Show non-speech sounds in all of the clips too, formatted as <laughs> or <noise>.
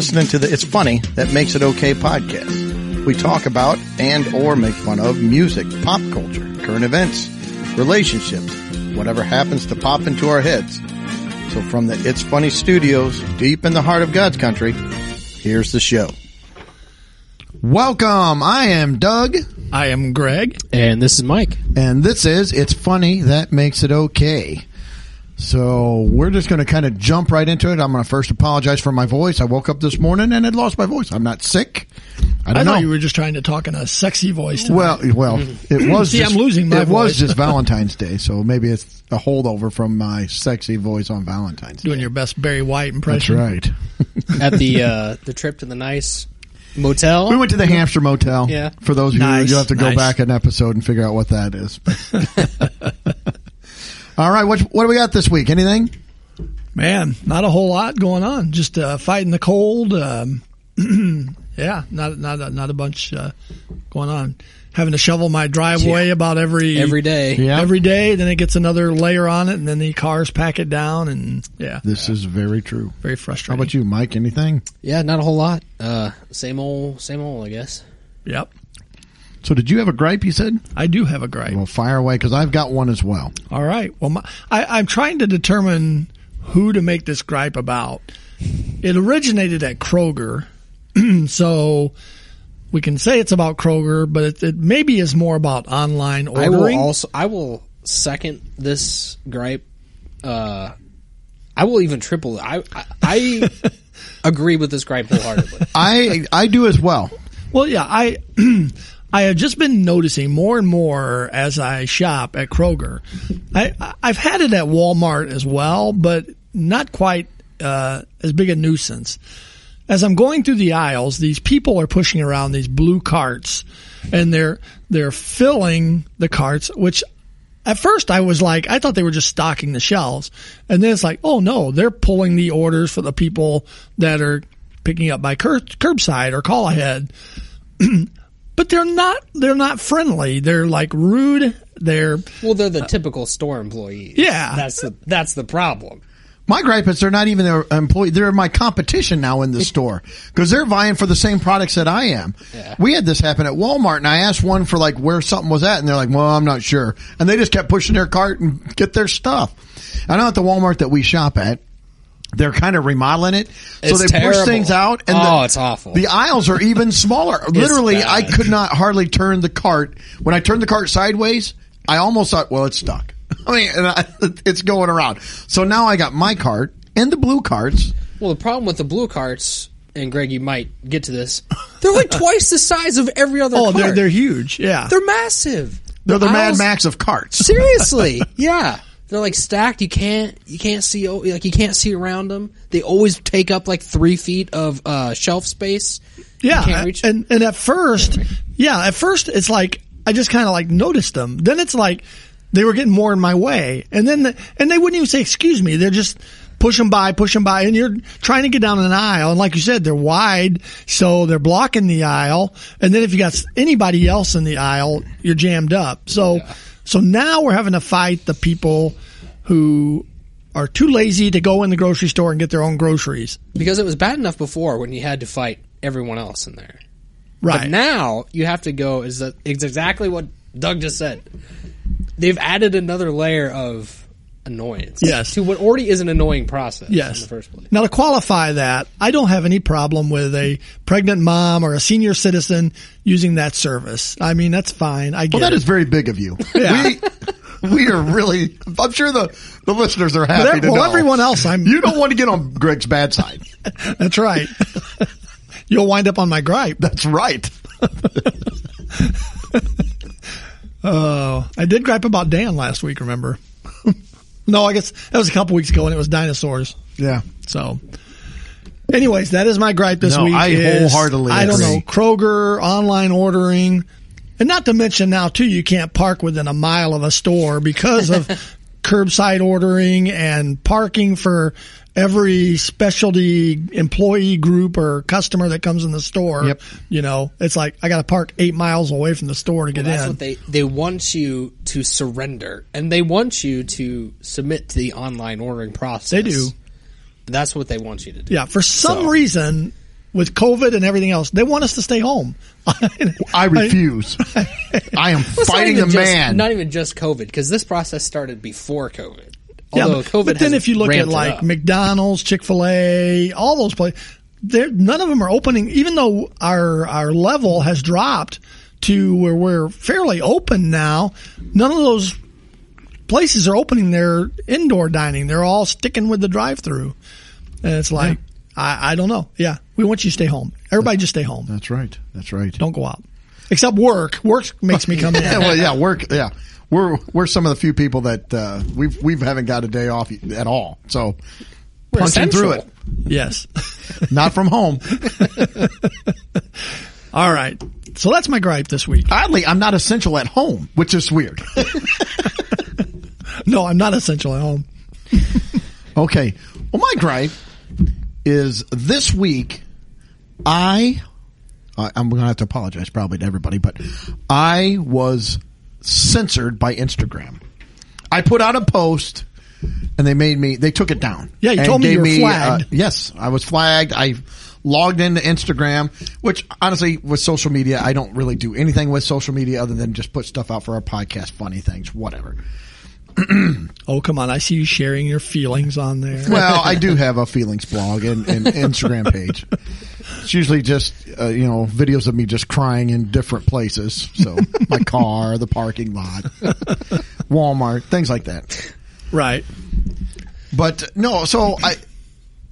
Hey, you're listening to the It's Funny That Makes It Okay podcast. We talk about and or make fun of music, pop culture, current events, relationships, whatever happens to pop into our heads. So from the It's Funny studios, deep in the heart of God's country, here's the show. Welcome. I am Doug, I am Greg. And this is Mike. and this is It's Funny That Makes It Okay. So we're just going to kind of jump right into it. I'm going to first apologize for my voice. I woke up this morning and had lost my voice. I'm not sick. I I, don't thought know. you were just trying to talk in a sexy voice. tonight. Well, well, <laughs> it was. See, just, I'm losing my It was just <laughs> Valentine's Day, so maybe it's a holdover from my sexy voice on Valentine's Day. doing your best Barry White impression. That's right. <laughs> At the uh, the trip to the nice motel. We went to the Hamster Motel. Yeah. For those of you, Nice, you have to go nice. back an episode and figure out what that is. All right, what what do we got this week? Anything? Man, not a whole lot going on. Just uh, fighting the cold. Um, <clears throat> yeah, not not a, not a bunch uh, going on. Having to shovel my driveway Yeah. about every every day. Yeah. every day. Then it gets another layer on it, and then the cars pack it down, and yeah, This is very true. very frustrating. How about you, Mike? Anything? Yeah, not a whole lot. Uh, same old, same old, I guess. Yep, So, did you have a gripe? You said. I do have a gripe. Well, fire away because I've got one as well. All right. Well, my, I, I'm trying to determine who to make this gripe about. It originated at Kroger, <clears throat> so we can say it's about Kroger, but it, it maybe is more about online I will ordering. also I will second this gripe. Uh, I will even triple. it. I I, I <laughs> agree with this gripe wholeheartedly. I I do as well. Well, yeah, I <clears throat> I have just been noticing more and more as I shop at Kroger. I I've had it at Walmart as well, but not quite uh, as big a nuisance. As I'm going through the aisles, these people are pushing around these blue carts, and they're they're filling the carts, which. At first, I was like, I thought they were just stocking the shelves, and then it's like, oh no, they're pulling the orders for the people that are picking up by cur- curbside or call ahead <clears throat> but they're not they're not friendly they're like rude they're Well, they're the typical store employees. Yeah. that's the that's the problem. My gripe is they're not even their employee. They're my competition now in the store because they're vying for the same products that I am. Yeah. We had this happen at Walmart and I asked one for like where something was at and they're like, well, I'm not sure. And they just kept pushing their cart and get their stuff. I know at the Walmart that we shop at, they're kind of remodeling it. So It's they terrible. push things out and Oh, the, it's awful. The aisles are even <laughs> smaller. Literally, bad. I could not hardly turn the cart. When I turned the cart sideways, I almost thought, well, it's stuck. <laughs> I mean, and I, <laughs> it's going around. So now I got my cart and the blue carts. Well, the problem with the blue carts, and Greg, you might get to this. They're like twice the size of every other. oh cart. they're they're huge yeah They're massive. They're the Mad aisles- Max of carts. Seriously, yeah. They're like stacked. You can't you can't see like you can't see around them. They always take up like three feet of uh, shelf space. yeah can't reach- and and at first yeah at first it's like i just kind of like noticed them then it's like they were getting more in my way and then the, and they wouldn't even say excuse me they're just push them by push them by and you're trying to get down an aisle and like you said they're wide so they're blocking the aisle and then if you got anybody else in the aisle you're jammed up so so now we're having to fight the people who are too lazy to go in the grocery store and get their own groceries Because it was bad enough before when you had to fight everyone else in there. right But now you have to go. Is that exactly what Doug just said? They've added another layer of annoyance. Yes. To what already is an annoying process. Yes. In the first place. Now to qualify that, I don't have any problem with a pregnant mom or a senior citizen using that service. I mean, that's fine. I get Well, that it. is very big of you. Yeah. We, we are really, I'm sure the, the listeners are happy But, to well, know. everyone else, I'm. You don't want to get on Greg's bad side. <laughs> That's right. You'll wind up on my gripe. That's right. <laughs> Oh, I did gripe about Dan last week. Remember? <laughs> no, I guess that was a couple weeks ago, and it was dinosaurs. Yeah. So, anyways, that is my gripe this No, week. I is, wholeheartedly I don't agree. know Kroger online ordering, and not to mention now too, you can't park within a mile of a store because of <laughs> curbside ordering and parking for every specialty employee group or customer that comes in the store. Yep. You know, it's like I got to park eight miles away from the store to get That's in. what they they want you to surrender, and they want you to submit to the online ordering process. They do. That's what they want you to do. Yeah, for some So- reason, with COVID and everything else, they want us to stay home. I refuse. <laughs> I am It's not fighting the even just- man. Not even just COVID, because this process started before COVID. Yeah, but, COVID but then if you look at like up. McDonald's, Chick Fil A, all those places, they're- none of them are opening. Even though our our level has dropped to where we're fairly open now, none of those places are opening their indoor dining. They're all sticking with the drive-through, and it's like I, I don't know. Yeah, we want you to stay home. Everybody just stay home. That's right. That's right. Don't go out. Except work. Work makes me come <laughs> in. Yeah, well, yeah, work. Yeah, we're we're some of the few people that uh, we've we haven't got a day off at all. So We're punching through it. Yes. <laughs> not from home. <laughs> All right. So that's my gripe this week. Oddly, I'm not essential at home, which is weird. No, I'm not essential at home. Okay. Well, my gripe is this week. I, I'm going to have to apologize probably to everybody, but I was censored by Instagram. I put out a post and they made me, they took it down. Yeah, you told me you were flagged. uh, yes, I was flagged. I logged into Instagram, which honestly with social media, I don't really do anything with social media other than just put stuff out for our podcast, funny things, whatever. <clears throat> Oh, come on. I see you sharing your feelings on there. Well, I do <laughs> have a feelings blog and, and Instagram page. It's usually just uh, you know videos of me just crying in different places. So my car, the parking lot, <laughs> Walmart, things like that. Right. But no, so I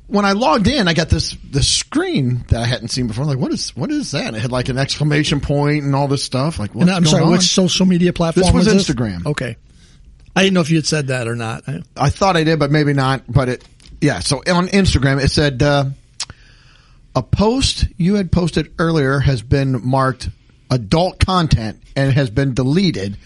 when I logged in, I got this this screen that I hadn't seen before. I'm like, what is what is that? It had like an exclamation point and all this stuff. Like, what's And I'm going sorry, on? which social media platform This was was Instagram. Okay. I didn't know if you had said that or not. I- thought I did, but maybe not. But it, yeah. So on Instagram, it said uh, a post you had posted earlier has been marked adult content and has been deleted.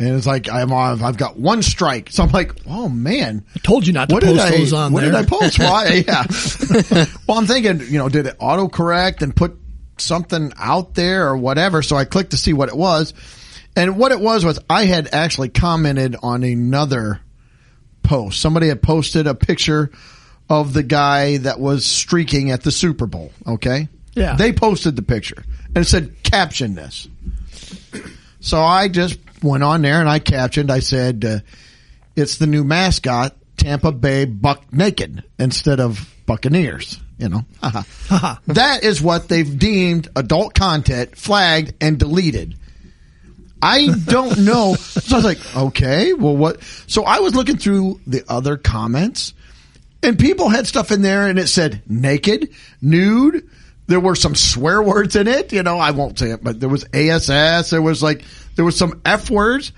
And it's like I'm on, I've got one strike. So I'm like, oh man, I told you not to what did post I? those on there. what there. did I post? Why? <laughs> Yeah. <laughs> well, I'm thinking, you know, did it autocorrect and put something out there or whatever? So I clicked to see what it was, and what it was was I had actually commented on another post. Somebody had posted a picture of the guy that was streaking at the Super Bowl. Okay. Yeah. They posted the picture and it said, caption this. So I just went on there and I captioned, I said, uh, it's the new mascot, Tampa Bay Buck Naked instead of Buccaneers, you know. <laughs> that is what they've deemed adult content, flagged and deleted. I don't know. <laughs> So I was like, okay, well what? So I was looking through the other comments and people had stuff in there and it said naked, nude. There were some swear words in it. You know, I won't say it, but there was ASS. There was like, there was some F words.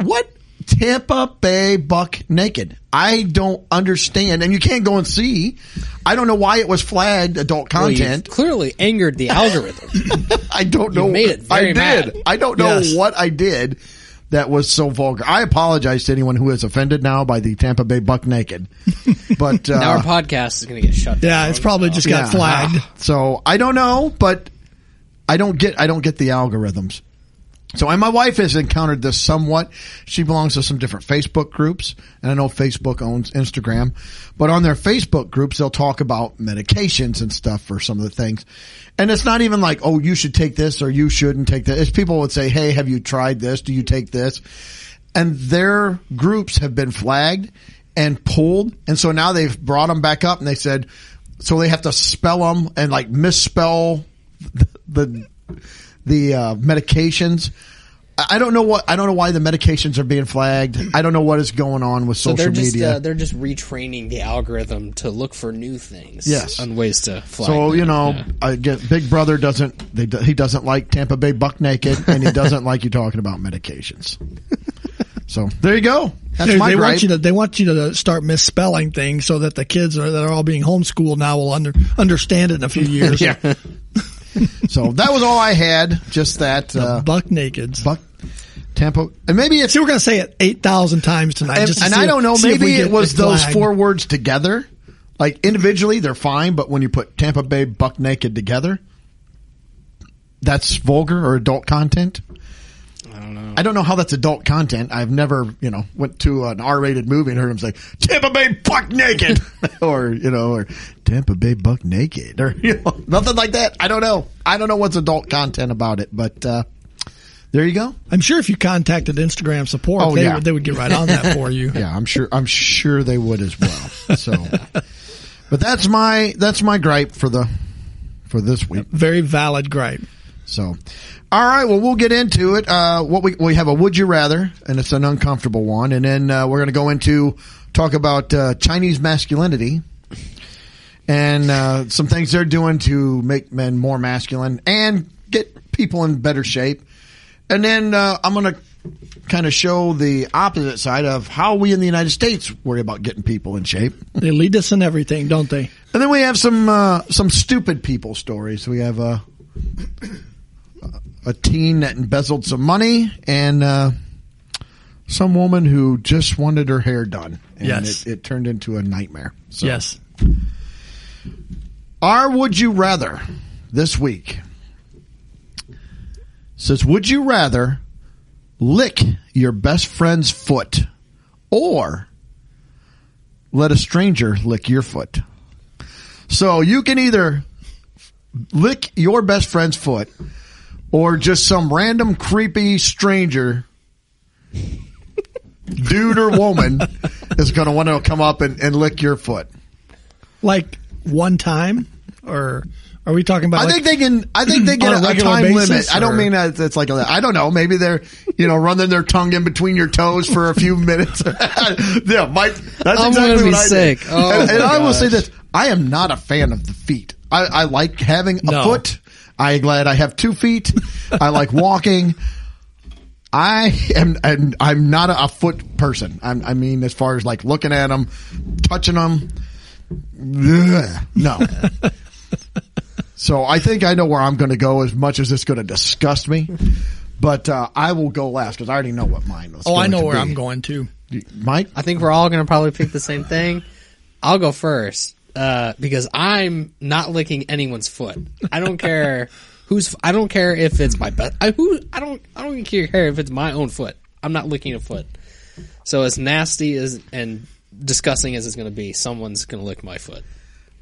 What? Tampa Bay Buck naked. I don't understand. And you can't go and see. I don't know why it was flagged adult Well, content. clearly angered the algorithm. <laughs> I don't know. made it very I did. I don't know Yes. what I did that was so vulgar. I apologize to anyone who is offended now by the Tampa Bay Buck naked. <laughs> But uh, now our podcast is going to get shut down. yeah, it's probably just got yeah. flagged. So I don't know, but I don't get I don't get the algorithms. So and my wife has encountered this somewhat. She belongs to some different Facebook groups, and I know Facebook owns Instagram, but on their Facebook groups they'll talk about medications and stuff for some of the things. And it's not even like, oh, you should take this or you shouldn't take this. It's people would say, hey, have you tried this? Do you take this? And their groups have been flagged and pulled, and so now they've brought them back up, and they said, so they have to spell them and like misspell the the, the uh, medications. I I don't know what I don't know why the medications are being flagged. I don't know what is going on with So social they're just media. uh, they're just retraining the algorithm to look for new things. Yes. on ways to flag. so them. you know, Yeah. I get Big Brother doesn't they, he doesn't like Tampa Bay Buck naked, and he doesn't like you talking about medications. So there you go. That's They, my they gripe. want you to they want you to start misspelling things so that the kids are, that are all being homeschooled now will under, understand it in a few years. <laughs> yeah. So that was all I had. Just that uh, Buck naked Buck Tampa, and maybe it's See, we're going to say it eight thousand times tonight. and, and I don't know. if Maybe it was those four words together. Like individually, they're fine, but when you put Tampa Bay Buck Naked together, that's vulgar or adult content. I don't know. I don't know how that's adult content. I've never, you know, went to an R-rated movie and heard him say Tampa Bay buck naked, <laughs> or you know, or Tampa Bay buck naked, or <laughs> you know, nothing like that. I don't know. I don't know what's adult content about it, but uh, there you go. I'm sure if you contacted Instagram support, Oh, they, yeah. would, they would get right on that for you. <laughs> Yeah, I'm sure. I'm sure they would as well. So, but that's my that's my gripe for the for this week. Very valid gripe. So, all right. Well, we'll get into it. Uh, what we we have a would you rather, and it's an uncomfortable one, and then uh, we're going to go into talk about uh, Chinese masculinity and uh, some things they're doing to make men more masculine and get people in better shape. And then uh, I'm going to kind of show the opposite side of how we in the United States worry about getting people in shape. They lead us in everything, don't they? And then we have some uh, some stupid people stories. We have a teen that embezzled some money and uh, some woman who just wanted her hair done. And Yes. it, it turned into a nightmare. So, Yes. Our would you rather this week says would you rather lick your best friend's foot or let a stranger lick your foot? So you can either lick your best friend's foot or just some random creepy stranger dude or woman is going to want to come up and, and lick your foot. Like one time, or are we talking about? I like- think they can. I think they <clears throat> get a a, a time basis, limit. I don't mean that it's like a, I don't know. Maybe they're you know running their tongue in between your toes for a few <laughs> minutes. <laughs> yeah, Mike. That's I'm exactly gonna be what I sick. did. Oh, and and I will say this: I am not a fan of the feet. I, I like having a No. foot. I glad I have two feet. I like walking. I am, and I'm not a, a foot person. I'm, I mean, as far as like looking at them, touching them, no. <laughs> so I think I know where I'm going to go. As much as it's going to disgust me, but uh, I will go last because I already know what mine was. oh, I know to where be. I'm going to. Mike. I think we're all going to probably pick the same thing. I'll go first uh, because I'm not licking anyone's foot. I don't care <laughs> who's. I don't care if it's my best. I who. I don't. I don't even care if it's my own foot. I'm not licking a foot. So as nasty as and disgusting as it's going to be, someone's going to lick my foot.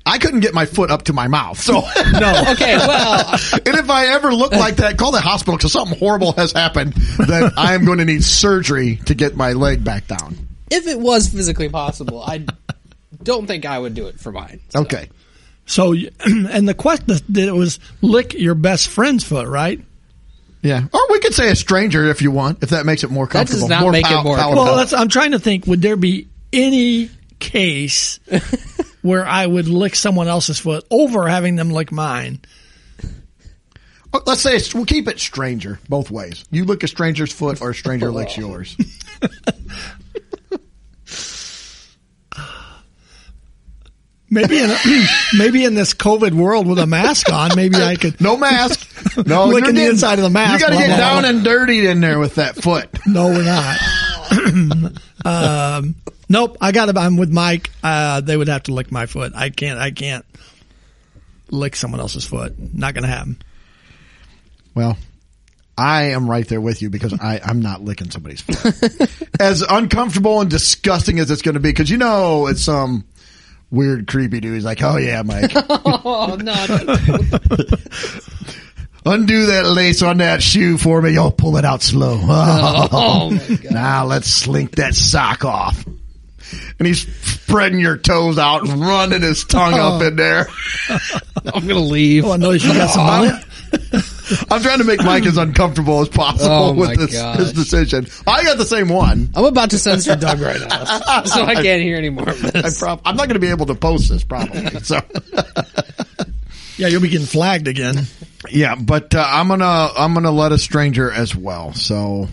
I couldn't get my foot up to my mouth, so <laughs> No. Okay, well, <laughs> and if I ever look like that, call the hospital because something horrible has happened. That I am going to need surgery to get my leg back down. if it was physically possible, I don't think I would do it for mine. So. Okay. So, <clears throat> and the question that it was lick your best friend's foot, right? Yeah, or we could say a stranger if you want, if that makes it more comfortable. That does comfortable. not make it more palatable. Well, that's, I'm trying to think. Would there be any case <laughs> where I would lick someone else's foot over having them lick mine? Oh, Let's say we'll keep it stranger both ways. You lick a stranger's foot, or a stranger <laughs> licks yours. <laughs> Maybe in a, <clears throat> maybe in this COVID world with a mask on, maybe I could. No mask. No, <laughs> Licking you're the inside of the mask, You got to get down and dirty in there with that foot. <laughs> No, we're not. <clears throat> um, nope. I got to. I'm with Mike. Uh, they would have to lick my foot. I can't. I can't lick someone else's foot. Not going to happen. Well, I am right there with you because I, I'm not licking somebody's foot. <laughs> as uncomfortable and disgusting as it's going to be, because you know it's some weird, creepy dude. He's like, "Oh yeah, Mike, <laughs> Oh no! <laughs> undo that lace on that shoe for me. Oh, pull it out slow. <laughs> Oh, oh my god! now let's slink that sock off." And he's spreading your toes out and running his tongue up oh. in there. I'm gonna leave. Oh, I noticed you got some money. I'm trying to make Mike as uncomfortable as possible Oh, with this, gosh. this decision. I got the same one. I'm about to censor Doug right now, <laughs> so I can't hear anymore of I this. prob- I'm not going to be able to post this probably. So <laughs> Yeah, you'll be getting flagged again. yeah, but uh, I'm gonna I'm gonna let a stranger as well. So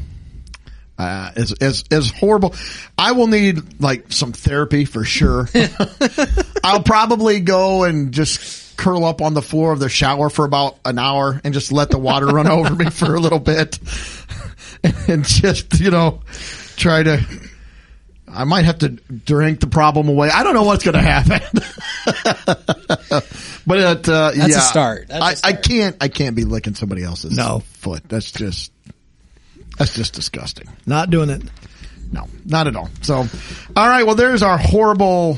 uh, as as as horrible, I will need like some therapy for sure. <laughs> I'll probably go and just curl up on the floor of the shower for about an hour and just let the water run <laughs> over me for a little bit, <laughs> and just you know try to. I might have to drink the problem away. I don't know what's going to happen. <laughs> but it, uh, That's yeah, a start. That's a I, I start. can't. I can't be licking somebody else's No. foot. That's just. That's just disgusting. Not doing it. No, not at all. So, all right. Well, there's our horrible,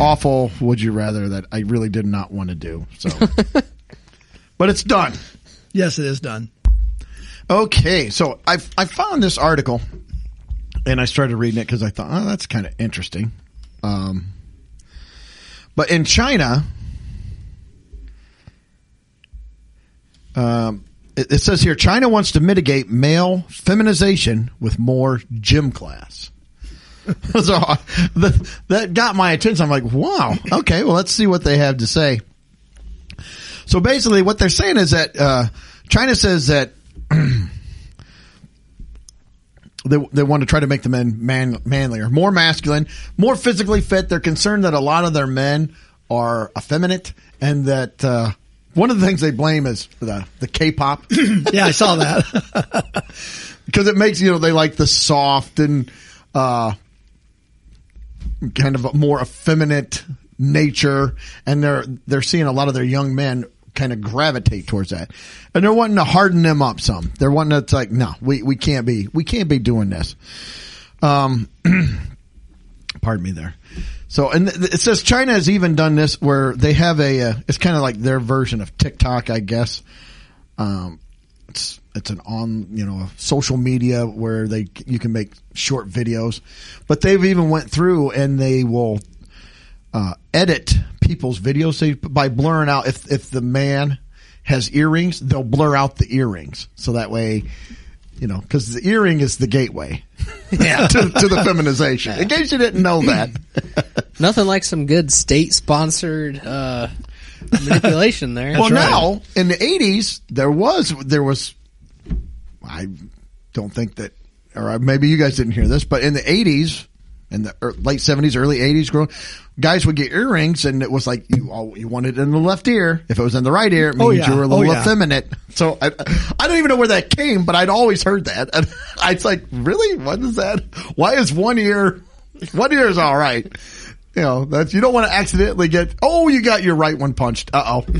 awful would you rather that I really did not want to do. So, <laughs> but it's done. Yes, it is done. Okay. So I I found this article and I started reading it because I thought, oh, that's kind of interesting. Um, but in China, um, it, it says here China wants to mitigate male feminization with more gym class. <laughs> the, that got my attention. I'm like, wow, okay, well, let's see what they have to say. So basically, what they're saying is that uh, China says that <clears throat> they they want to try to make the men man, manlier, more masculine, more physically fit. They're concerned that a lot of their men are effeminate, and that uh, one of the things they blame is the the K-pop <laughs> Yeah, I saw that. <laughs> because it makes you know they like the soft and uh, kind of a more effeminate nature, and they're they're seeing a lot of their young men kind of gravitate towards that, and they're wanting to harden them up some. They're wanting to like, no, we we can't be we can't be doing this. Um, <clears throat> pardon me there. So, and it says China has even done this where they have a, uh, it's kind of like their version of TikTok, I guess. Um, it's, it's an on, you know, a social media where they, you can make short videos, but they've even went through and they will, uh, edit people's videos they, by blurring out if, if the man has earrings, they'll blur out the earrings. So that way, you know, cause the earring is the gateway <laughs> Yeah. to, to the feminization. In case you didn't know that. <laughs> Nothing like some good state sponsored uh, manipulation there. well, now in the eighties, there was there was. I don't think that, or maybe you guys didn't hear this, but in the eighties, in the late seventies, early eighties, growing, guys would get earrings, and it was like you oh, you wanted it in the left ear. If it was in the right ear, it means Oh, yeah. you were a little Oh, yeah. effeminate. So I, I don't even know where that came, but I'd always heard that. And <laughs> I was like, really? What is that? Why is one ear? One ear is all right. You know, that's you don't want to accidentally get. Oh, you got your right one punched. Uh oh,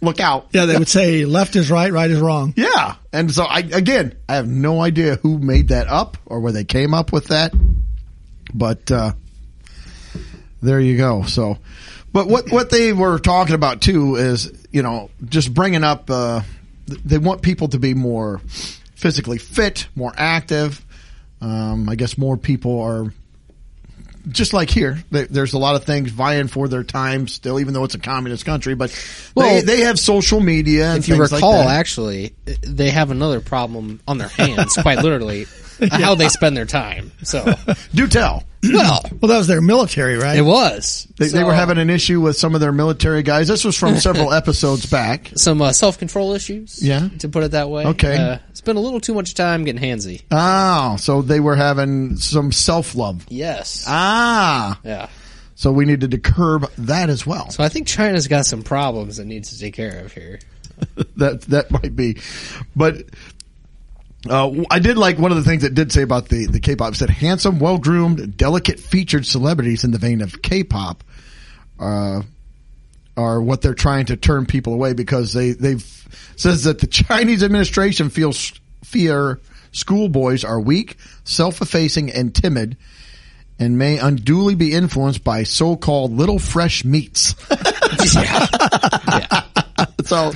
look out. yeah, they would say left is right, right is wrong. Yeah. And so I, again, I have no idea who made that up or where they came up with that, but, uh, there you go. So, but what, what they were talking about too is, you know, just bringing up, uh, they want people to be more physically fit, more active. Um, I guess more people are just like here, there- there's a lot of things vying for their time still, even though it's a communist country, but Well, they, they have social media and if you recall, like actually, they have another problem on their hands, quite literally, <laughs> <laughs> how they spend their time. So, <laughs> Do tell. <clears throat> well, Well, that was their military, right? it was. They, they were having an issue with some of their military guys. This was from several <laughs> episodes back. some uh, self control issues. Yeah. to put it that way. Okay. uh, spent a little too much time getting handsy. Oh, so they were having some self love. Yes. Ah, yeah. so we needed to curb that as well. So I think China's got some problems that needs to take care of here. that that might be, but. Uh, I did like one of the things it did say about the, the K-pop. It said handsome, well-groomed, delicate featured celebrities in the vein of K-pop, uh, are what they're trying to turn people away because they, they've says that the Chinese administration feels fear schoolboys are weak, self-effacing, and timid, and may unduly be influenced by so-called little fresh meats. <laughs> yeah. yeah. <laughs> so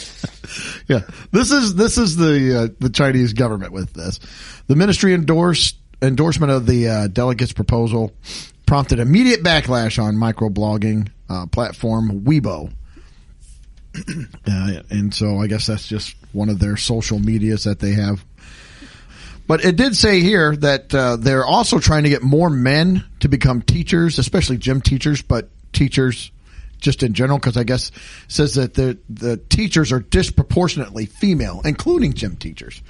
yeah. This is this is the uh, the chinese government with this. The ministry endorsed endorsement of the uh, delegates proposal prompted immediate backlash on microblogging uh, platform weibo. <clears throat> Uh, and so i guess that's just one of their social medias that they have. But it did say here that uh, they're also trying to get more men to become teachers, especially gym teachers, but teachers just in general, because I guess it says that the the teachers are disproportionately female, including gym teachers.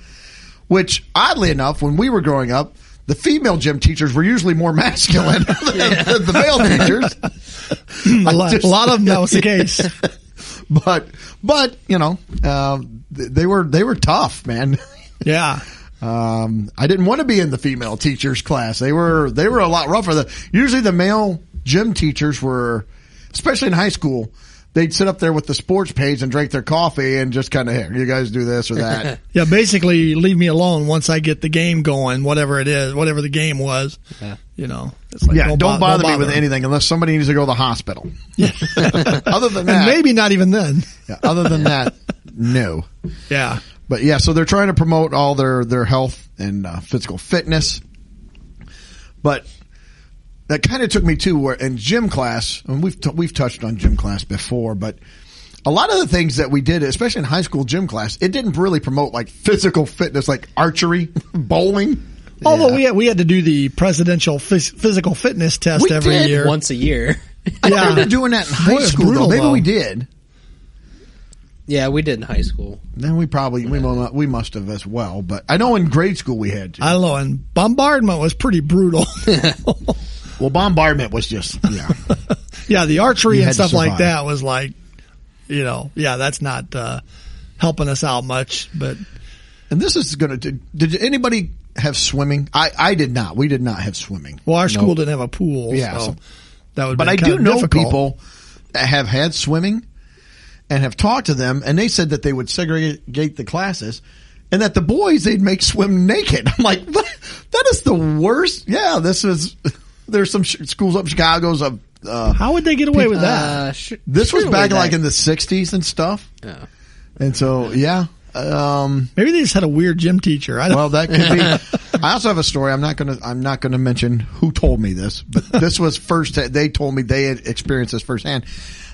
Which, oddly enough, when we were growing up, the female gym teachers were usually more <laughs> masculine than the male teachers. <laughs> a, lot, just- a lot of them, that was the <laughs> case. But but you know, um, th- they were they were tough, man. Yeah. Um, I didn't want to be in the female teachers class. They were they were a lot rougher. The, usually the male gym teachers were, especially in high school, they'd sit up there with the sports page and drink their coffee and just kind of, here, you guys do this or that. <laughs> Yeah, basically leave me alone once I get the game going, whatever it is, whatever the game was. Yeah. You know, it's like, yeah, don't, bo- bother, me with them. anything unless somebody needs to go to the hospital. <laughs> <laughs> other than that, And maybe not even then. yeah, other than that, no. Yeah. But yeah, so they're trying to promote all their their health and uh, physical fitness. But that kind of took me to where in gym class, and we've t- we've touched on gym class before, but a lot of the things that we did, especially in high school gym class, it didn't really promote like physical fitness, like archery, <laughs> bowling. Although we had, we had to do the presidential phys- physical fitness test We every did year. Once a year. <laughs> I Yeah. remember doing that in high it's school. brutal. Maybe though. we did. yeah, we did in high school. Then we probably we mo- we must have as well. But I know in grade school we had to. I don't know, and bombardment was pretty brutal. <laughs> Well, bombardment was just yeah. <laughs> yeah, the archery and stuff like that was like, you know, yeah, that's not uh, helping us out much. But And this is going to. Did anybody have swimming? I I did not. We did not have swimming. well, our school didn't have a pool, Yeah, so so- that would. But I do know people that have had swimming and have talked to them, and they said that they would segregate the classes, and that the boys they'd make swim naked. <laughs> I'm like, what? that is the worst. Yeah, this is. There's some sh- schools up in Chicago's of. Uh, How would they get away with that? Uh, sh- this was back that- like in the '60s and stuff, Yeah. and so yeah. Um, Maybe they just had a weird gym teacher. I don't. Well, that <laughs> could be. I also have a story. I'm not going to. I'm not going to mention who told me this, but <laughs> this was first. They told me they had experienced this firsthand.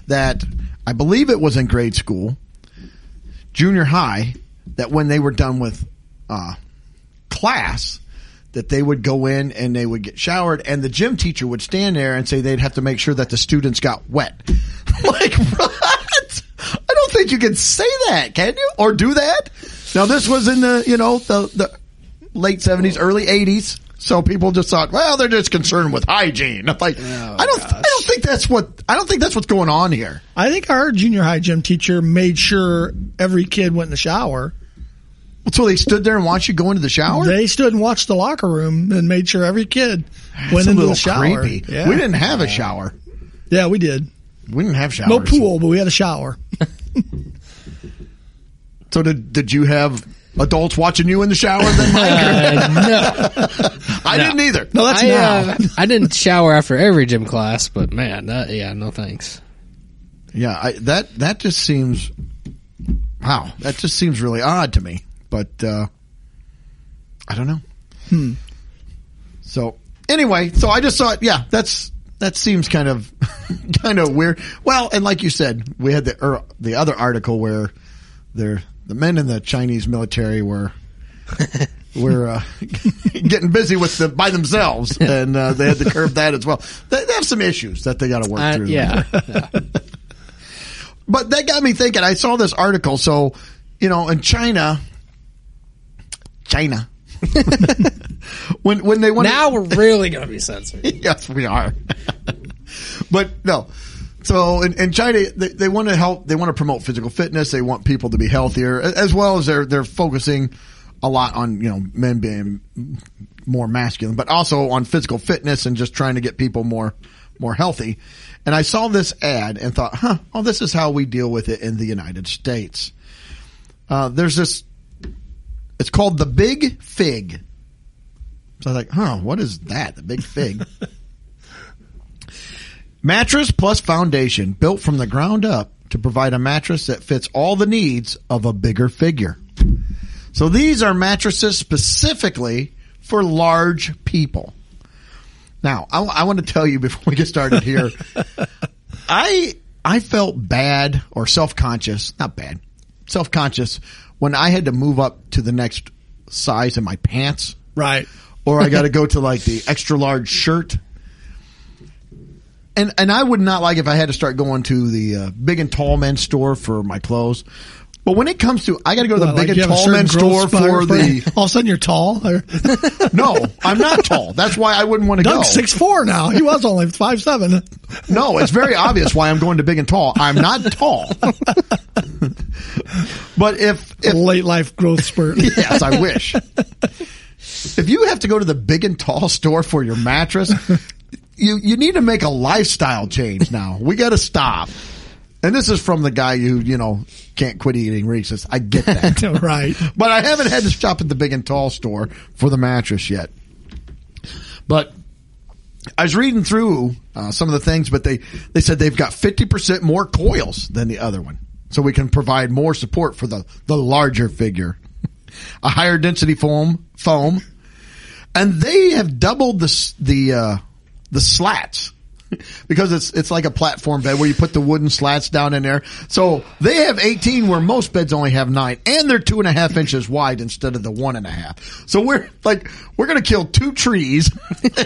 That I believe it was in grade school, junior high. That when they were done with uh, class, that they would go in and they would get showered, and the gym teacher would stand there and say they'd have to make sure that the students got wet. <laughs> like what? I don't think you can say that, can you? Or do that? Now this was in the you know the the late seventies, early eighties. So people just thought, well, they're just concerned with hygiene. I'm like, I oh, don't, I don't think that's what, I don't think that's what's going on here. I think our junior high gym teacher made sure every kid went in the shower. So they stood there and watched you go into the shower. They stood and watched the locker room and made sure every kid That's went a into the shower. creepy. Yeah. We didn't have a shower. Yeah, we did. We didn't have showers. No pool, but we had a shower. <laughs> So did did you have adults watching you in the shower? Then Mike? Uh, no, <laughs> I didn't either. No, that's I, now. uh, I didn't shower after every gym class, but man, that, yeah, no thanks. Yeah, I, that that just seems wow. That just seems really odd to me. But uh, I don't know. Hmm. So anyway, so I just thought, yeah, that's that seems kind of <laughs> kind of weird. Well, and like you said, we had the er, the other article where they're the men in the Chinese military were. <laughs> were uh, <laughs> getting busy with the by themselves, and uh, they had to curb that as well. They, they have some issues that they got to work Uh, through. yeah, But that got me thinking. I saw this article. So, you know, in China, China, <laughs> when when they want now we're really gonna be censored. <laughs> yes, we are. but no. So in, in China, they, they want to help. They want to promote physical fitness. They want people to be healthier, as well as they're they're focusing a lot on you know men being more masculine, but also on physical fitness and just trying to get people more more healthy. And I saw this ad and thought, huh, oh, this is how we deal with it in the United States. Uh, there's this. It's called the Big Fig. So I was like, huh, what is that? The Big Fig. <laughs> Mattress plus foundation built from the ground up to provide a mattress that fits all the needs of a bigger figure. So these are mattresses specifically for large people. Now, I, I want to tell you before we get started here, <laughs> I I felt bad or self conscious, not bad, self conscious when I had to move up to the next size in my pants Right. or I got to <laughs> go to like the extra large shirt. And and I would not like if I had to start going to the uh, big and tall men's store for my clothes. But when it comes to, I got to go to the What, big like and tall growth store for the. All of a sudden, you're tall. <laughs> No, I'm not tall. That's why I wouldn't want to go. Doug's six four now. He was only five seven. No, it's very obvious why I'm going to big and tall. I'm not tall. <laughs> but if if Late life growth spurt. <laughs> yes, I wish. If you have to go to the big and tall store for your mattress, you you need to make a lifestyle change now. We got to stop. And this is from the guy who, you know, can't quit eating Reese's. I get <laughs> that. <laughs> right. but I haven't had to shop at the big and tall store for the mattress yet. But I was reading through uh, some of the things, but they, they said they've got 50% more coils than the other one. So we can provide more support for the, the larger figure. <laughs> A higher density foam, foam. And they have doubled the, the, uh, the slats <laughs> because it's it's like a platform bed where you put the wooden slats down in there. So they have 18 where most beds only have nine, and they're two and a half inches wide instead of the one and a half. So we're like we're gonna kill two trees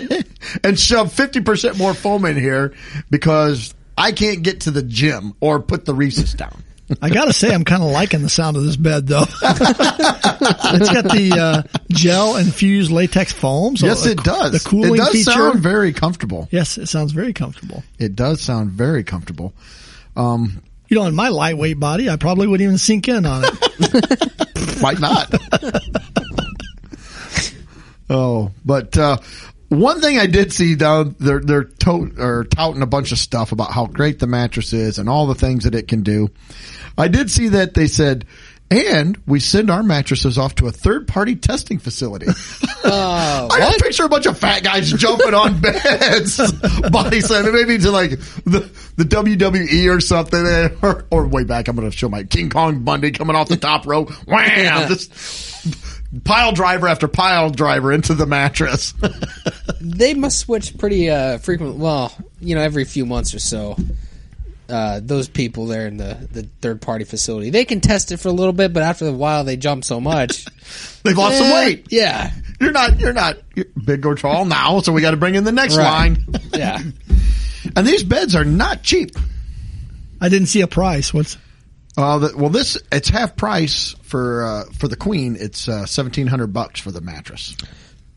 <laughs> and shove 50 percent more foam in here because I can't get to the gym or put the Reese's down. I gotta say, I'm kind of liking the sound of this bed, though. <laughs> it's got the uh, gel infused latex foam. So yes, the- it does. The cooling it does feature. sound very comfortable. yes, it sounds very comfortable. It does sound very comfortable. Um, You know, in my lightweight body, I probably wouldn't even sink in on it. <laughs> Why not? <laughs> oh, but uh, one thing I did see down they're they're to- or touting a bunch of stuff about how great the mattress is and all the things that it can do. I did see that they said. And we send our mattresses off to a third party testing facility. Uh, <laughs> I just picture a bunch of fat guys jumping on beds, <laughs> body slamming, maybe to like the, the WWE or something, or, or way back. I'm going to show my King Kong Bundy coming off the top rope. Wham! Just pile driver after pile driver into the mattress. <laughs> they must switch pretty uh, frequent. Well, you know, every few months or so. Uh, those people there in the, the third party facility, they can test it for a little bit, but after a while they jump so much. <laughs> They've lost some Eh, weight. Yeah, You're not, you're not you're big or tall now, so we got to bring in the next Right. line. <laughs> yeah. And these beds are not cheap. I didn't see a price. What's Uh, the, well, this it's half price for uh, for the queen. It's uh, seventeen hundred bucks for the mattress.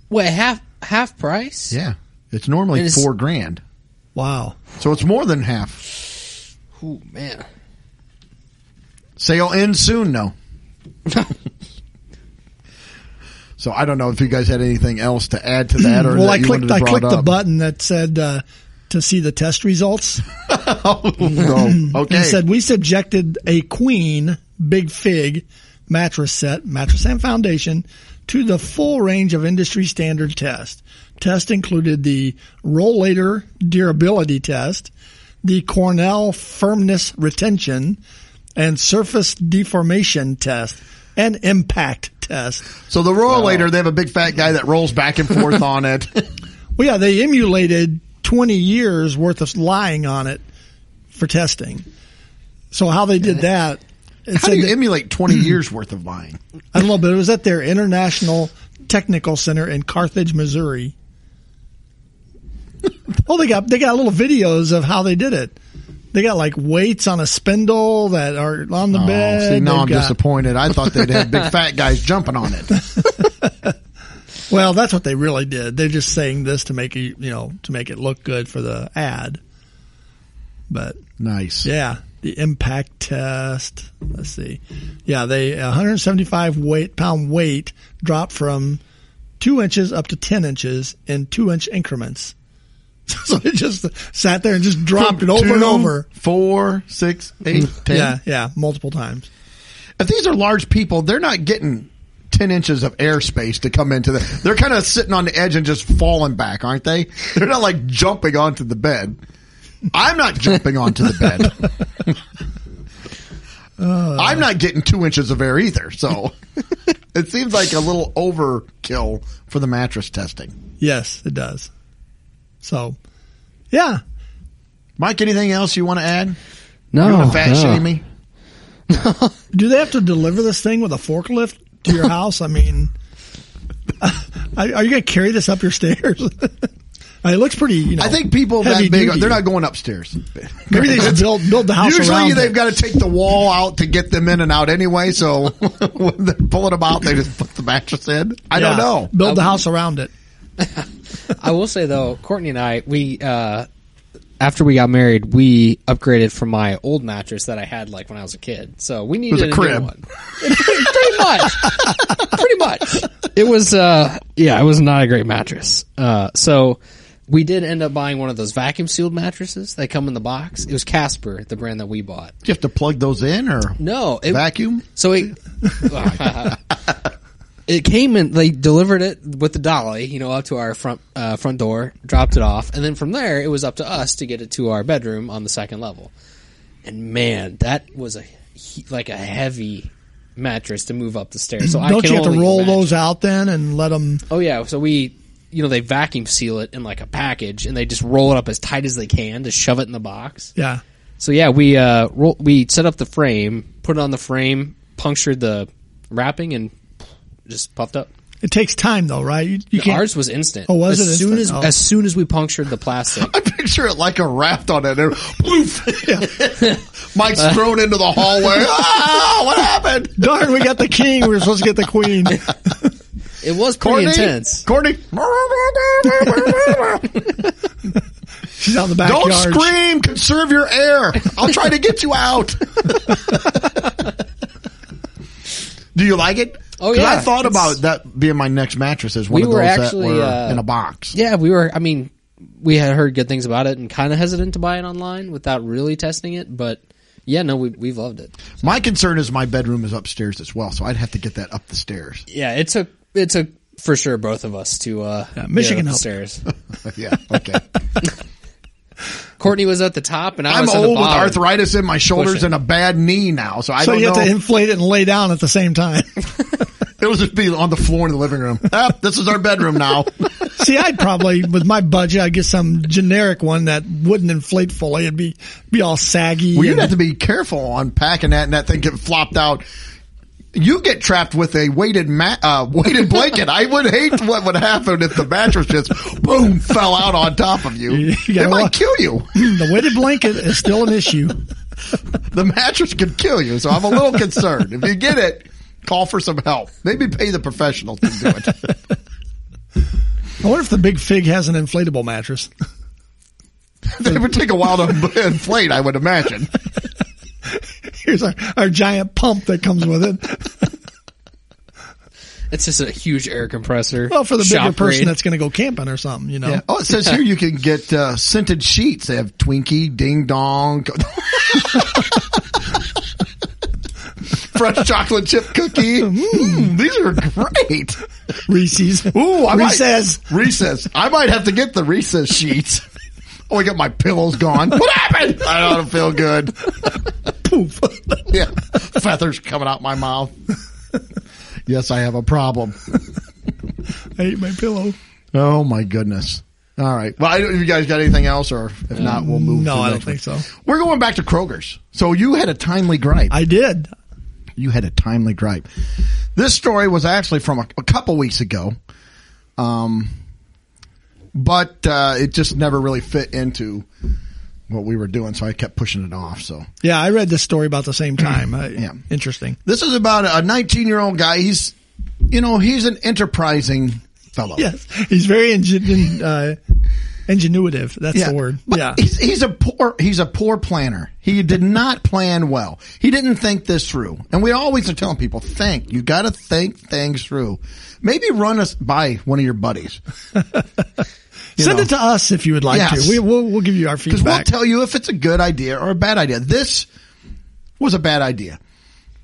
Wait, half half price? Yeah, it's normally it's- four grand, wow? so it's more than half. Oh man. Sale ends soon, though. <laughs> so I don't know if you guys had anything else to add to that, <clears throat> or well, that I clicked. I clicked it the button that said uh, to see the test results. <laughs> oh, no. Okay. it said we subjected a queen big fig mattress set, mattress and foundation to the full range of industry standard test. Test included the rollator durability test, the Cornell firmness retention, and surface deformation test, and impact test. so the rollator, they have a big fat guy that rolls back and forth <laughs> on it. Well, yeah, they emulated 20 years worth of lying on it for testing. So how they did that, it How said do you that- emulate twenty <clears throat> years worth of lying? I don't know, but it was at their International Technical Center in Carthage, Missouri. <laughs> oh, they got they got little videos of how they did it. They got like weights on a spindle that are on the bed. Oh, see, now They've I'm got- disappointed. I thought they'd have big <laughs> fat guys jumping on it. <laughs> Well, that's what they really did. They're just saying this to make it, you know, to make it look good for the ad. But Nice. Yeah, the impact test. Let's see. Yeah, they 175 weight pound weight dropped from two inches up to 10 inches in two inch increments. <laughs> So it just sat there and just dropped it over and over. Four, six, eight, ten. Yeah, yeah, multiple times. If these are large people, they're not getting 10 inches of airspace to come into the, they're kind of sitting on the edge and just falling back, aren't they? They're not like jumping onto the bed. I'm not jumping onto the bed. Uh. I'm not getting two inches of air either. So <laughs> it seems like a little overkill for the mattress testing. Yes, it does. So, yeah, Mike, anything else you want to add? No, you want to fat no. shame me? <laughs> do they have to deliver this thing with a forklift to your house? I mean, <laughs> are are you going to carry this up your stairs? <laughs> It looks pretty. You know, I think people that big, duty. they're not going upstairs. Maybe they just build build the house Usually around they've it. got to take the wall out to get them in and out anyway. So <laughs> when they're pulling them out, they just put the mattress in. I don't know. Build the house around it. I will say though, Courtney and I, we uh, after we got married, we upgraded from my old mattress that I had like when I was a kid. So we needed a a, new one. <laughs> pretty much, pretty much. It was, uh, yeah, it was not a great mattress. Uh, so we did end up buying one of those vacuum sealed mattresses. They come in the box. It was Casper, the brand that we bought. Do you have to plug those in or No, it, vacuum? So it <laughs> <laughs> it came in. They delivered it with the dolly, you know, up to our front uh, front door, dropped it off, and then from there it was up to us to get it to our bedroom on the second level. And man, that was a he- like a heavy mattress to move up the stairs. So I Don't you have to roll imagine. those out then and let them? Oh yeah, so we. You know, they vacuum seal it in like a package, and they just roll it up as tight as they can to shove it in the box. Yeah. So yeah, we uh roll, we set up the frame, put it on the frame, punctured the wrapping, and just puffed up. It takes time though, right? You, you can't. Ours was instant. Oh, was as it soon instant? as Oh. as soon as we punctured the plastic? <laughs> I picture it like a raft on it. and <laughs> Poof! Mike's thrown into the hallway. <laughs> Ah, what happened? Darn, we got the king. We were supposed to get the queen. It was pretty Courtney? intense. Courtney. She's out in the backyard. Don't scream. Conserve your air. I'll try to get you out. Do you like it? Oh, 'Cause I thought It's- about that being my next mattress as one We of were those actually, that were uh, in a box. Yeah, we were. I mean, we had heard good things about it, and kind of hesitant to buy it online without really testing it. But yeah, no, we we've loved it. My concern is my bedroom is upstairs as well, so I'd have to get that up the stairs. Yeah, it took it took for sure both of us to uh, Yeah, Michigan get up the stairs. <laughs> yeah, okay. <laughs> Courtney was at the top, and I I'm was at the old with arthritis in my shoulders Pushing. and a bad knee now, so I So don't know. So you have know. to inflate it and lay down at the same time. <laughs> It'll just be on the floor in the living room. Ah, this is our bedroom now. <laughs> See, I'd probably, with my budget, I'd get some generic one that wouldn't inflate fully. It'd be be all saggy. Well, you'd and- have to be careful on packing that and that thing get flopped out. You get trapped with a weighted ma- uh, <laughs> weighted blanket. I would hate what would happen if the mattress just boom fell out on top of you. You it might kill you. the weighted blanket is still an issue. The mattress could kill you, so I'm a little concerned. If you get it, call for some help. Maybe pay the professional to do it. I wonder if the big fig has an inflatable mattress. <laughs> it would take a while to <laughs> inflate, I would imagine. Here's our, our giant pump that comes with it. <laughs> It's just a huge air compressor. Well, for the bigger Shop person grade. that's going to go camping or something, you know. Yeah. Oh, it says here you can get uh, scented sheets. They have Twinkie, Ding Dong, <laughs> fresh chocolate chip cookie. <laughs> Mm, these are great. Reese's. Ooh, I Recess. Might, recess. I might have to get the recess sheets. Oh, I got my pillows gone. What happened? I don't feel good. Poof. <laughs> Yeah, feathers coming out my mouth. <laughs> Yes, I have a problem. I <laughs> ate my pillow. Oh my goodness. All right. Well, I, don't, if you guys got anything else, or if not, we'll move. No, I don't think so. We're going back to Kroger's. So you had a timely gripe. I did. you had a timely gripe. This story was actually from a, a couple weeks ago, um, but uh, it just never really fit into what we were doing, so I kept pushing it off. So Yeah, I read this story about the same time. Uh, Yeah. Interesting. this is about a 19 year old guy. He's, you know, he's an enterprising fellow. Yes. He's very ingen- uh, ingenuitive. That's the word. But Yeah. He's, he's a poor, he's a poor planner. He did not plan well. He didn't think this through. And we always are telling people, think, you gotta think things through. Maybe run us by one of your buddies. <laughs> Send know. it to us if you would like Yes. to. We, we'll, we'll give you our feedback. Because we'll tell you if it's a good idea or a bad idea. This was a bad idea.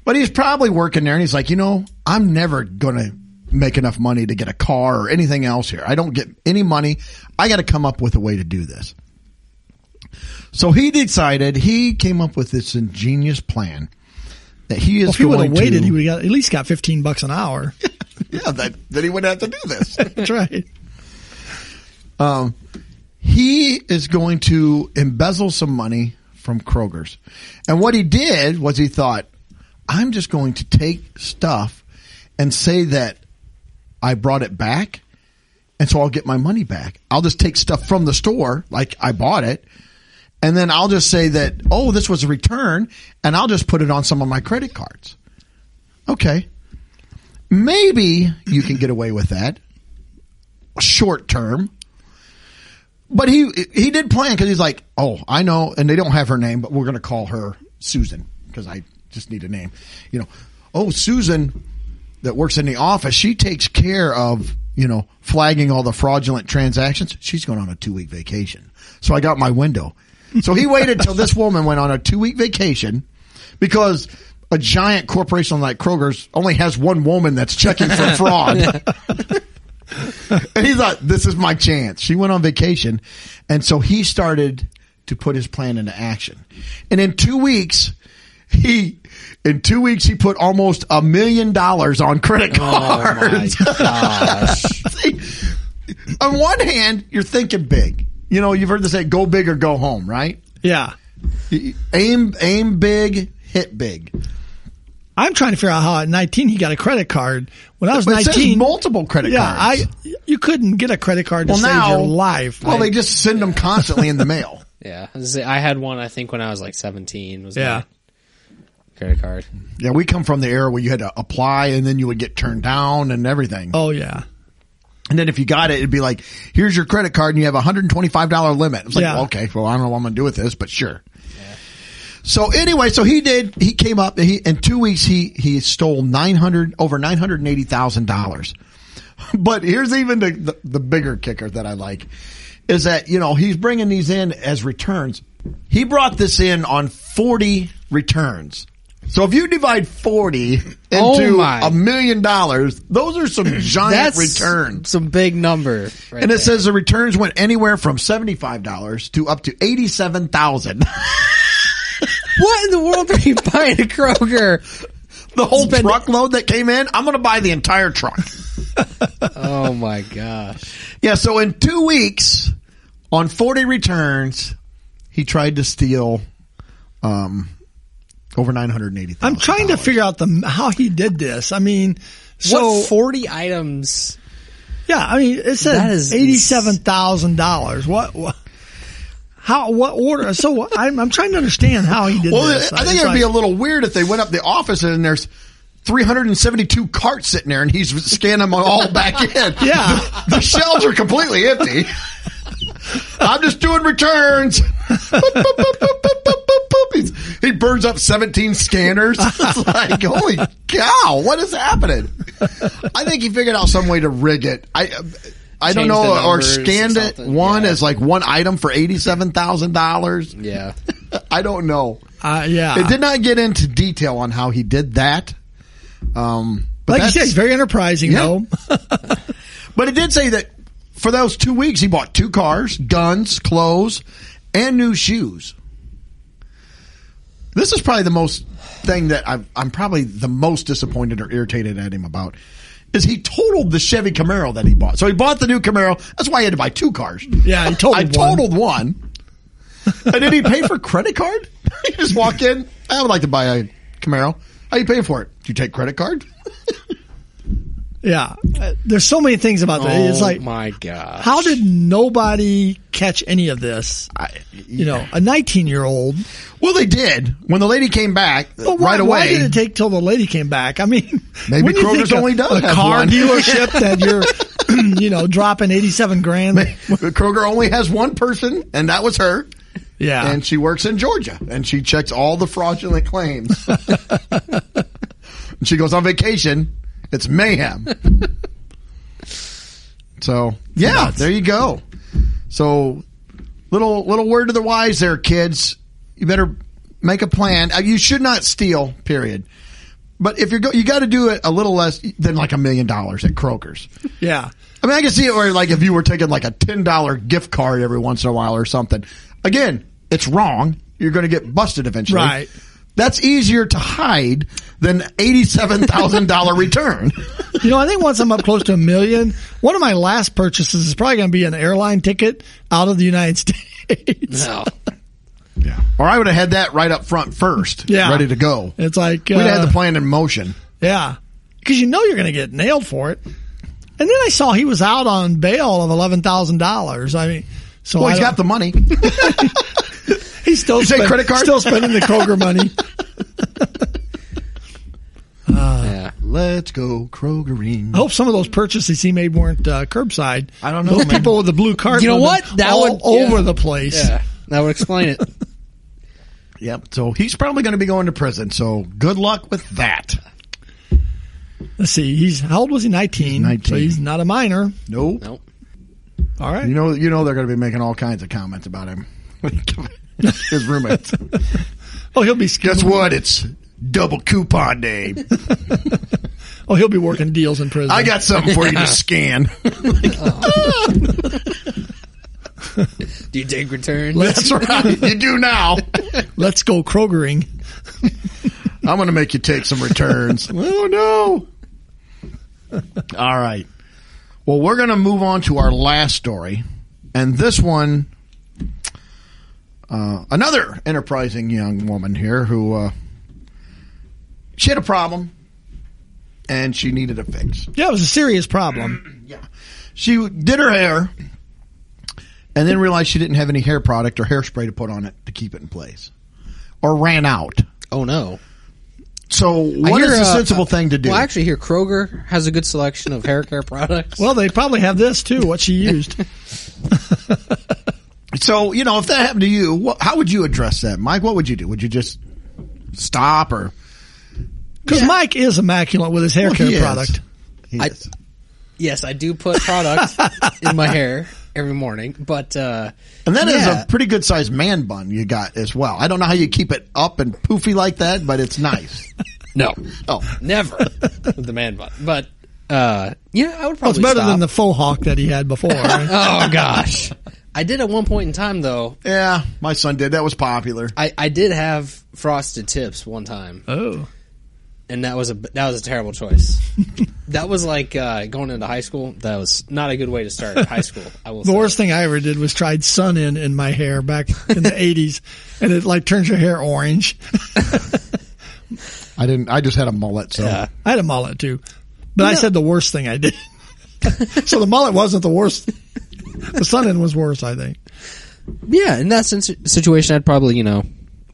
But he's probably working there and he's like, you know, I'm never going to make enough money to get a car or anything else here. I don't get any money. I got to come up with a way to do this. So he decided he came up with this ingenious plan that he is Well, if he would going have waited, to, he would have got, at least got 15 bucks an hour. <laughs> yeah, that, that he wouldn't have to do this. <laughs> That's right. Um, he is going to embezzle some money from Kroger's. And what he did was he thought, I'm just going to take stuff and say that I brought it back. And so I'll get my money back. I'll just take stuff from the store, like I bought it. And then I'll just say that, oh, this was a return and I'll just put it on some of my credit cards. Okay. Maybe you can get away with that short term. But he he did plan because he's like, oh, I know, and they don't have her name, but we're to call her Susan because I just need a name. You know, oh, Susan that works in the office, she takes care of you know, flagging all the fraudulent transactions. She's going on a two week vacation. So I got my window. So he waited till this woman went on a two week vacation because a giant corporation like Kroger's only has one woman that's checking for fraud. <laughs> <laughs> and he thought, this is my chance. She went on vacation. And so he started to put his plan into action. And in two weeks, he, in two weeks, he put almost a million dollars on credit cards. Oh my <laughs> gosh. See, <laughs> on one hand, you're thinking big. You know, you've heard the say, go big or go home, right? Yeah. Aim, aim big, hit big. I'm trying to figure out how at 19 he got a credit card. When I was But it says 19, multiple credit yeah, cards. I you couldn't get a credit card to well, save now, your life. well, I- they just send them constantly in the mail. <laughs> Yeah, I had one. I think when I was like seventeen. Was Yeah. my credit card. Yeah, we come from the era where you had to apply and then you would get turned down and everything. oh yeah. And then if you got it, it'd be like, here's your credit card and you have a $125 limit. It's like, Yeah. well, okay, well, I don't know what I'm going to do with this, but sure. So anyway, so he did, he came up, he, in two weeks, he, he stole 900, over $980,000. <laughs> But here's even the, the, the bigger kicker that I like is that, you know, he's bringing these in as returns. He brought this in on 40 returns. So if you divide 40 Oh into a million dollars, those are some <clears throat> giant returns. Some big number. Right And it there. says the returns went anywhere from $75 to up to 87,000. <laughs> "What in the world are you buying at Kroger?" the whole Spend- truckload that came in, I'm going to buy the entire truck. <laughs> Oh my gosh! yeah, so in 2 weeks on 40 returns, he tried to steal um over 980 I'm trying to figure out the how he did this. I mean, so what forty items? yeah, I mean it That said eighty-seven thousand dollars. What, what? How? What order? So I'm, I'm trying to understand how he did Well, this. I think it would be a little weird if they went up the office and there's 372 carts sitting there and he's scanning them all <laughs> back in. Yeah. The, the shelves are completely empty. I'm just doing returns. Boop, boop, boop, He burns up 17 scanners. It's like, holy cow, what is happening? I think he figured out some way to rig it. I, I don't know, or numbers or scanned it one yeah. as like one item for $87,000. Yeah, <laughs> I don't know. uh, yeah. It did not get into detail on how he did that. Um, but like you said, he's very enterprising Yeah. though. <laughs> but it did say that for those two weeks, he bought two cars, guns, clothes, and new shoes. This is probably the most thing that I've, I'm probably the most disappointed or irritated at him about is he totaled the Chevy Camaro that he bought. So he bought the new Camaro. That's why he had to buy two cars. Yeah, he totaled I one. totaled one. and did he pay for credit card? <laughs> you just walk in. I would like to buy a Camaro. How you paying for it? Do you take credit card? <laughs> Yeah, Uh, there's so many things about that. it's oh like, my god, how did nobody catch any of this? I, You know, a 19 year old. Well, they did when the lady came back But why, right away. why did it take till the lady came back? I mean, <laughs> Maybe when you Kroger's a- only does a have car one. dealership <laughs> that you're, <clears throat> you know, dropping 87 grand. Kroger only has one person, and that was her. Yeah. And she works in Georgia, and she checks all the fraudulent claims. <laughs> and she goes on vacation. It's mayhem. <laughs> so yeah, there you go. So little little word to the wise there, kids. You better make a plan. Uh, You should not steal. Period. But if you're go, you got to do it a little less than like a million dollars at Kroger's. <laughs> yeah. I mean, I can see it where like if you were taking like a ten dollar gift card every once in a while or something. Again, it's wrong. You're going to get busted eventually. Right. That's easier to hide than eighty-seven thousand dollar return. You know, I think once I'm up close to a million, one of my last purchases is probably going to be an airline ticket out of the United States. No. Yeah. Or I would have had that right up front first. Yeah. Ready to go. It's like, We'd have had uh, the plan in motion. yeah, because you know you're going to get nailed for it. And then I saw he was out on bail of eleven thousand dollars. I mean, so Well, I he's don't- got the money. <laughs> He's still You say spend- credit card? still spending the Kroger money. <laughs> Yeah. Let's go Krogering. I hope some of those purchases he made weren't uh, curbside. I don't know, Those man. people with the blue card. You know what? That all would- over yeah. the place. Yeah. That would explain it. <laughs> Yep. So he's probably going to be going to prison. So good luck with that. Let's see. He's how old was he? Nineteen. 19. So he's not a minor. Nope. Nope. All right. You know, you know they're going to be making all kinds of comments about him. <laughs> <laughs> His roommate. <laughs> oh, he'll be. Guess what? It's double coupon day. <laughs> Oh, he'll be working deals in prison. I got something for you to scan. Oh. Do you take returns? That's right. You do now. Let's go Krogering. I'm going to make you take some returns. oh no. All right. Well, we're going to move on to our last story, and this one, uh, another enterprising young woman here who uh, she had a problem, and she needed a fix. Yeah, it was a serious problem. <clears throat> Yeah. She did her hair and then realized she didn't have any hair product or hairspray to put on it to keep it in place. Or ran out. Oh no. So I what hear, is the uh, sensible thing to do? Well, actually, here Kroger has a good selection of hair care products. <laughs> Well, they probably have this too. What she used. <laughs> so, you know, if that happened to you, what, how would you address that? Mike, what would you do? Would you just stop or Because Mike is immaculate with his hair Well, care product. I- yes, I do put product <laughs> in my hair every morning, but uh, And that is yeah. a pretty good sized man bun you got as well. I don't know how you keep it up and poofy like that, but it's nice. <laughs> no, Oh, never with the man bun. But uh, yeah, I would Well, probably it's better stop. than the faux hawk that he had before. <laughs> right? Oh gosh, I did at one point in time though. yeah, my son did. That was popular. I, I did have frosted tips one time, oh. and that was a that was a terrible choice. <laughs> that was like uh, going into high school. That was not a good way to start high school. I will. <laughs> The say. worst thing I ever did was tried sun in in my hair back in the <laughs> 80s and it like turns your hair orange. I didn't. I just had a mullet. So Yeah. I had a mullet too. But I said the worst thing I did. so the mullet wasn't the worst. The sun in was worse, I think. Yeah, in that situation, I'd probably you know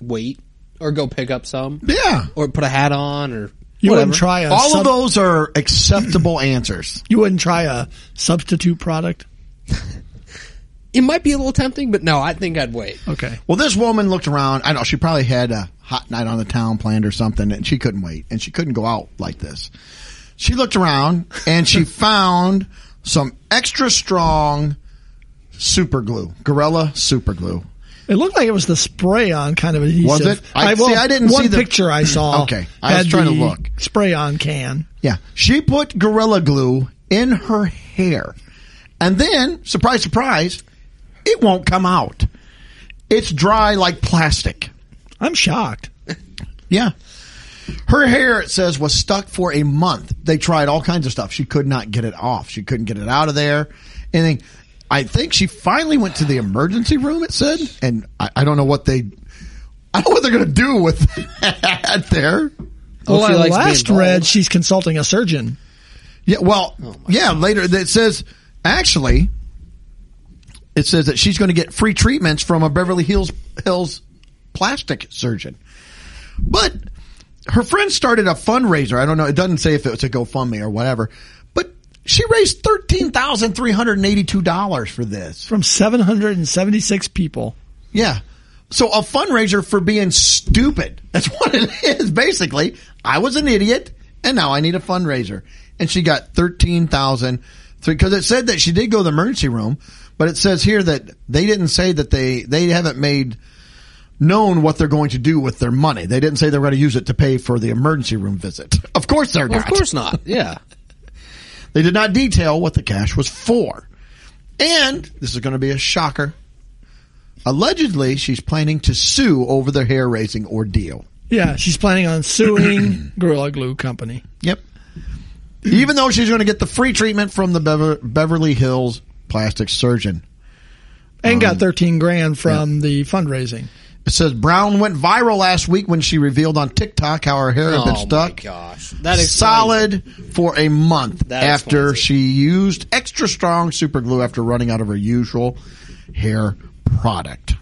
wait or go pick up some yeah. or put a hat on or You whatever. wouldn't try a All sub- of those are acceptable <clears throat> answers. you wouldn't try a substitute product. <laughs> It might be a little tempting, but no, I think I'd wait. Okay. Well, this woman looked around. I know she probably had a hot night on the town planned or something, and she couldn't wait, and she couldn't go out like this. She looked around and she <laughs> found some extra strong super glue, Gorilla super glue. It looked like it was the spray on kind of adhesive. Was it? I- see, I didn't one see the- picture I saw. <clears throat> Okay. I was trying to look. Spray on can. Yeah, she put Gorilla glue in her hair, and then surprise, surprise, it won't come out. It's dry like plastic. I'm shocked. Yeah. Her hair, it says, was stuck for a month. They tried all kinds of stuff. She could not get it off. She couldn't get it out of there. Anything. I think she finally went to the emergency room, it said. And I, I don't know what they, I don't know what they're going to do with that there. Well, she I last read she's consulting a surgeon. Yeah, well, oh, yeah, later it says, actually, it says that she's going to get free treatments from a Beverly Hills, Hills plastic surgeon. But her friend started a fundraiser. I don't know. It doesn't say if it was a GoFundMe or whatever, but she raised $13,382 for this. from 776 people. Yeah. So a fundraiser for being stupid. That's <laughs> what it is, basically. I was an idiot and now I need a fundraiser. And she got 13,000 because it said that she did go to the emergency room, but it says here that they didn't say that they, they haven't made known what they're going to do with their money. They didn't say they were going to use it to pay for the emergency room visit. <laughs> Of course they're Well, not. of course not. <laughs> Yeah. They did not detail what the cash was for. And this is going to be a shocker. Allegedly, she's planning to sue over the hair raising ordeal. Yeah, she's planning on suing <clears throat> Gorilla Glue Company. Yep. Even though she's going to get the free treatment from the Bever- Beverly Hills plastic surgeon. And Um, got 13 grand from the fundraising. It says Brown went viral last week when she revealed on TikTok how her hair had been Oh stuck my gosh, that it. solid for a month That after she used extra strong super glue after running out of her usual hair product.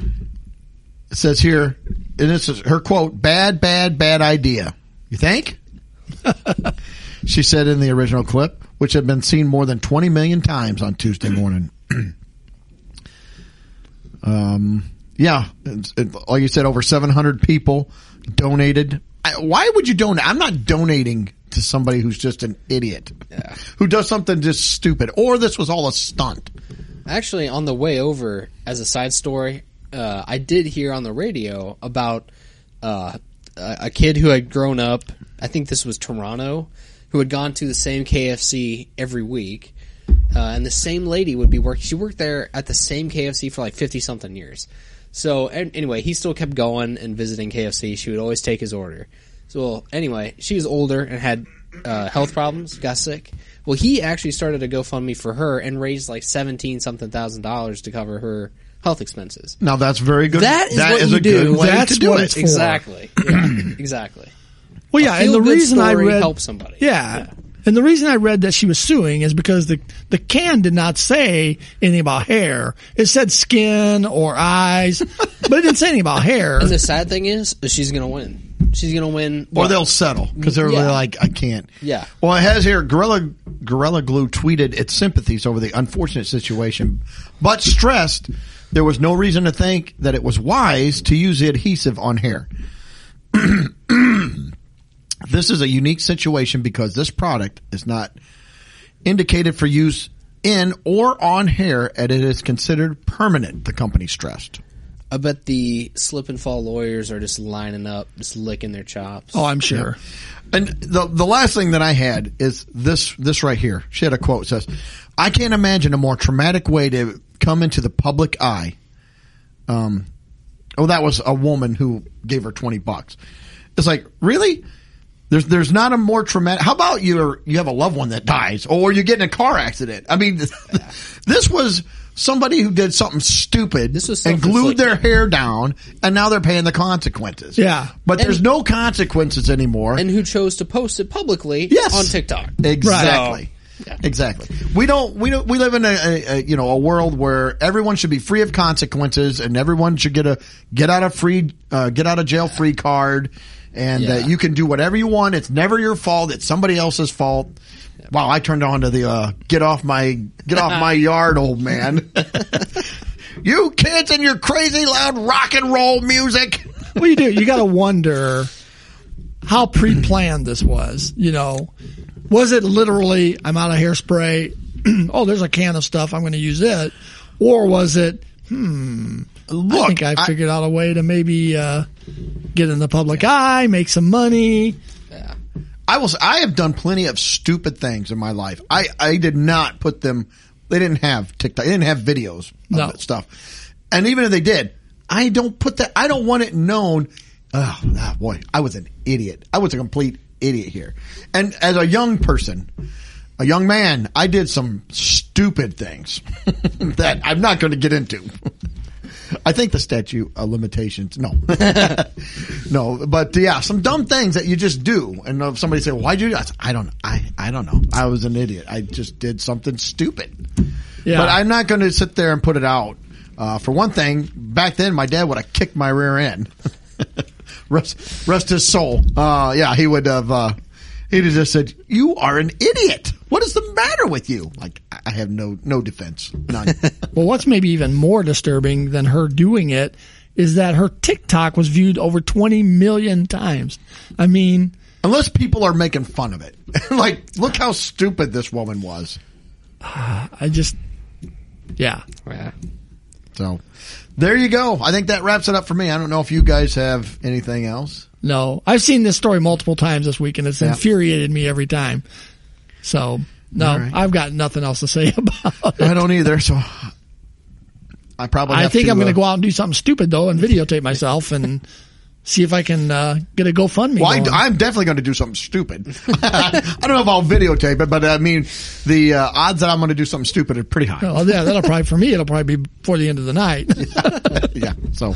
It says here, and this is her quote, bad, bad, bad idea. You think? <laughs> she said in the original clip, which had been seen more than 20 million times on Tuesday morning. <clears throat> um, yeah, it, it- like you said, over 700 people donated. I, why would you donate? I'm not donating to somebody who's just an idiot who does something just stupid, or this was all a stunt. Actually, on the way over, as a side story, uh, I did hear on the radio about uh, a kid who had grown up. I think this was Toronto, who had gone to the same KFC every week, uh, and the same lady would be working. She worked there at the same KFC for like fifty something years. So an- anyway, he still kept going and visiting KFC. She would always take his order. So well, anyway, she was older and had uh, health problems, got sick. Well, he actually started a GoFundMe for her and raised like seventeen something thousand dollars to cover her health expenses. Now that's very good. That is what is you a do. That's to do what it. it's. Exactly. Yeah, <clears throat> exactly. Well, yeah, and the reason I read helps somebody. Yeah. And the reason I read that she was suing is because the the can did not say anything about hair. It said skin or eyes, <laughs> but it didn't say anything about hair. And the sad thing is, is she's gonna win. She's gonna win. Or what? they'll settle because they're Yeah. like, I can't. Yeah. Well, it has here Gorilla Gorilla Glue tweeted its sympathies over the unfortunate situation, but stressed there was no reason to think that it was wise to use the adhesive on hair. This is a unique situation because this product is not indicated for use in or on hair, and it is considered permanent. The company stressed. I bet the slip and fall lawyers are just lining up, just licking their chops. oh, I'm sure. And the the last thing that I had is this this right here. She had a quote it says, "I can't imagine a more traumatic way to come into the public eye." Um, oh, that was a woman who gave her twenty bucks. It's like really. There's there's not a more traumatic. How about you you have a loved one that dies, or you get in a car accident? I mean, this <laughs> was somebody who did something stupid This was and glued self-inflicted. their hair down, and now they're paying the consequences. Yeah. but there's no consequences anymore. and who chose to post it publicly Yes. on TikTok. Exactly. Yeah. Exactly. We don't. We don't. We live in a, a, a you know a world where everyone should be free of consequences, and everyone should get a get out of free uh, get out of jail free card, and Yeah. that you can do whatever you want. It's never your fault. It's somebody else's fault. Wow, I turned on to the uh, get off my get off my <laughs> yard, old man. <laughs> you kids and your crazy loud rock and roll music. What Well, you do. You got to wonder how pre-planned this was. You know, was it literally I'm out of hairspray? <clears throat> oh, there's a can of stuff. I'm going to use it, or was it? Hmm. Look, I think I I- figured out a way to maybe uh, get in the public eye, make some money. Yeah. I will. Say, I have done plenty of stupid things in my life. I I did not put them. They didn't have TikTok. They didn't have videos of No. that stuff. And even if they did, I don't put that. I don't want it known. Oh, ah, boy, I was an idiot. I was a complete idiot here. And as a young person, a young man, I did some stupid things <laughs> that I'm not going to get into. I think the statute of limitations. No, <laughs> no, but yeah, some dumb things that you just do. And if somebody say, "Why'd you?" do that?" I don't. I I don't know. I was an idiot. I just did something stupid. Yeah. But I'm not going to sit there and put it out. Uh, for one thing, back then my dad would have kicked my rear end. <laughs> rest, rest his soul. Uh, yeah, he would have. Uh, he'd have just said, "You are an idiot. What is the matter with you?" Like I- I have no no defense. None. <laughs> Well, what's maybe even more disturbing than her doing it is that her TikTok was viewed over 20 million times. I mean, Unless people are making fun of it. <laughs> like, look how stupid this woman was. <sighs> I just, yeah. Yeah. So, there you go. I think that wraps it up for me. I don't know if you guys have anything else. No, I've seen this story multiple times this week and it's Yeah. infuriated me every time. So, no, right. I've got nothing else to say <laughs> about it. I don't either. So, I probably. I think to, I'm going uh, to go out and do something stupid though and videotape myself and <laughs> see if I can uh, get a GoFundMe. Well. I, am definitely going to do something stupid. <laughs> I don't know if I'll videotape it, but I mean, the uh, odds that I'm going to do something stupid are pretty high. Oh, yeah, that'll probably for me. It'll probably be before the end of the night. yeah. So,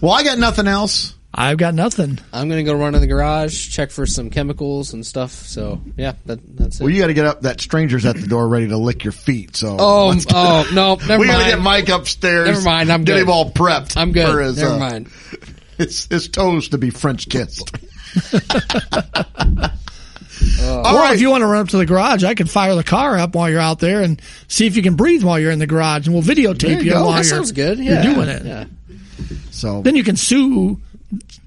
well, I got nothing else. I've got nothing. I'm gonna go run in the garage, check for some chemicals and stuff. So yeah, that, that's it. Well, you got to get up. That stranger's at the door, ready to lick your feet. So, oh, let's- oh no, <laughs> never we gotta get Mike upstairs. Never mind, I'm get good. him all prepped. I'm good. For his, never uh, mind. <laughs> His, his toes to be French kissed. All <laughs> or right. if you want to run up to the garage, I can fire the car up while you're out there and see if you can breathe while you're in the garage, and we'll videotape There you you, go. while That you're, sounds good. you're doing it. Yeah. so Then you can sue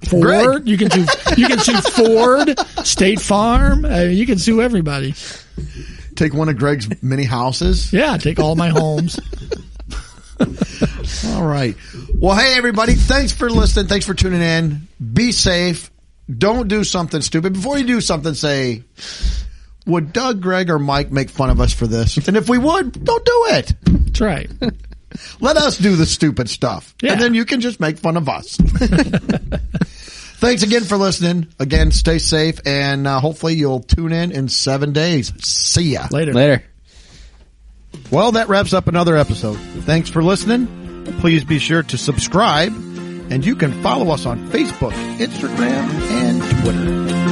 Ford. Greg. You can sue. You can sue Ford, State Farm. Uh, you can sue everybody. Take one of Greg's many houses. Yeah, take all my homes. <laughs> All right. Well, hey everybody, thanks for listening. Thanks for tuning in. Be safe. Don't do something stupid. Before you do something, say, would Doug, Greg, or Mike make fun of us for this? And if we would, don't do it. That's right. Let us do the stupid stuff. Yeah. And then you can just make fun of us. <laughs> Thanks again for listening. Again, stay safe and uh, hopefully you'll tune in in seven days. See ya. Later. Later. Well, that wraps up another episode. Thanks for listening. Please be sure to subscribe and you can follow us on Facebook, Instagram, and Twitter.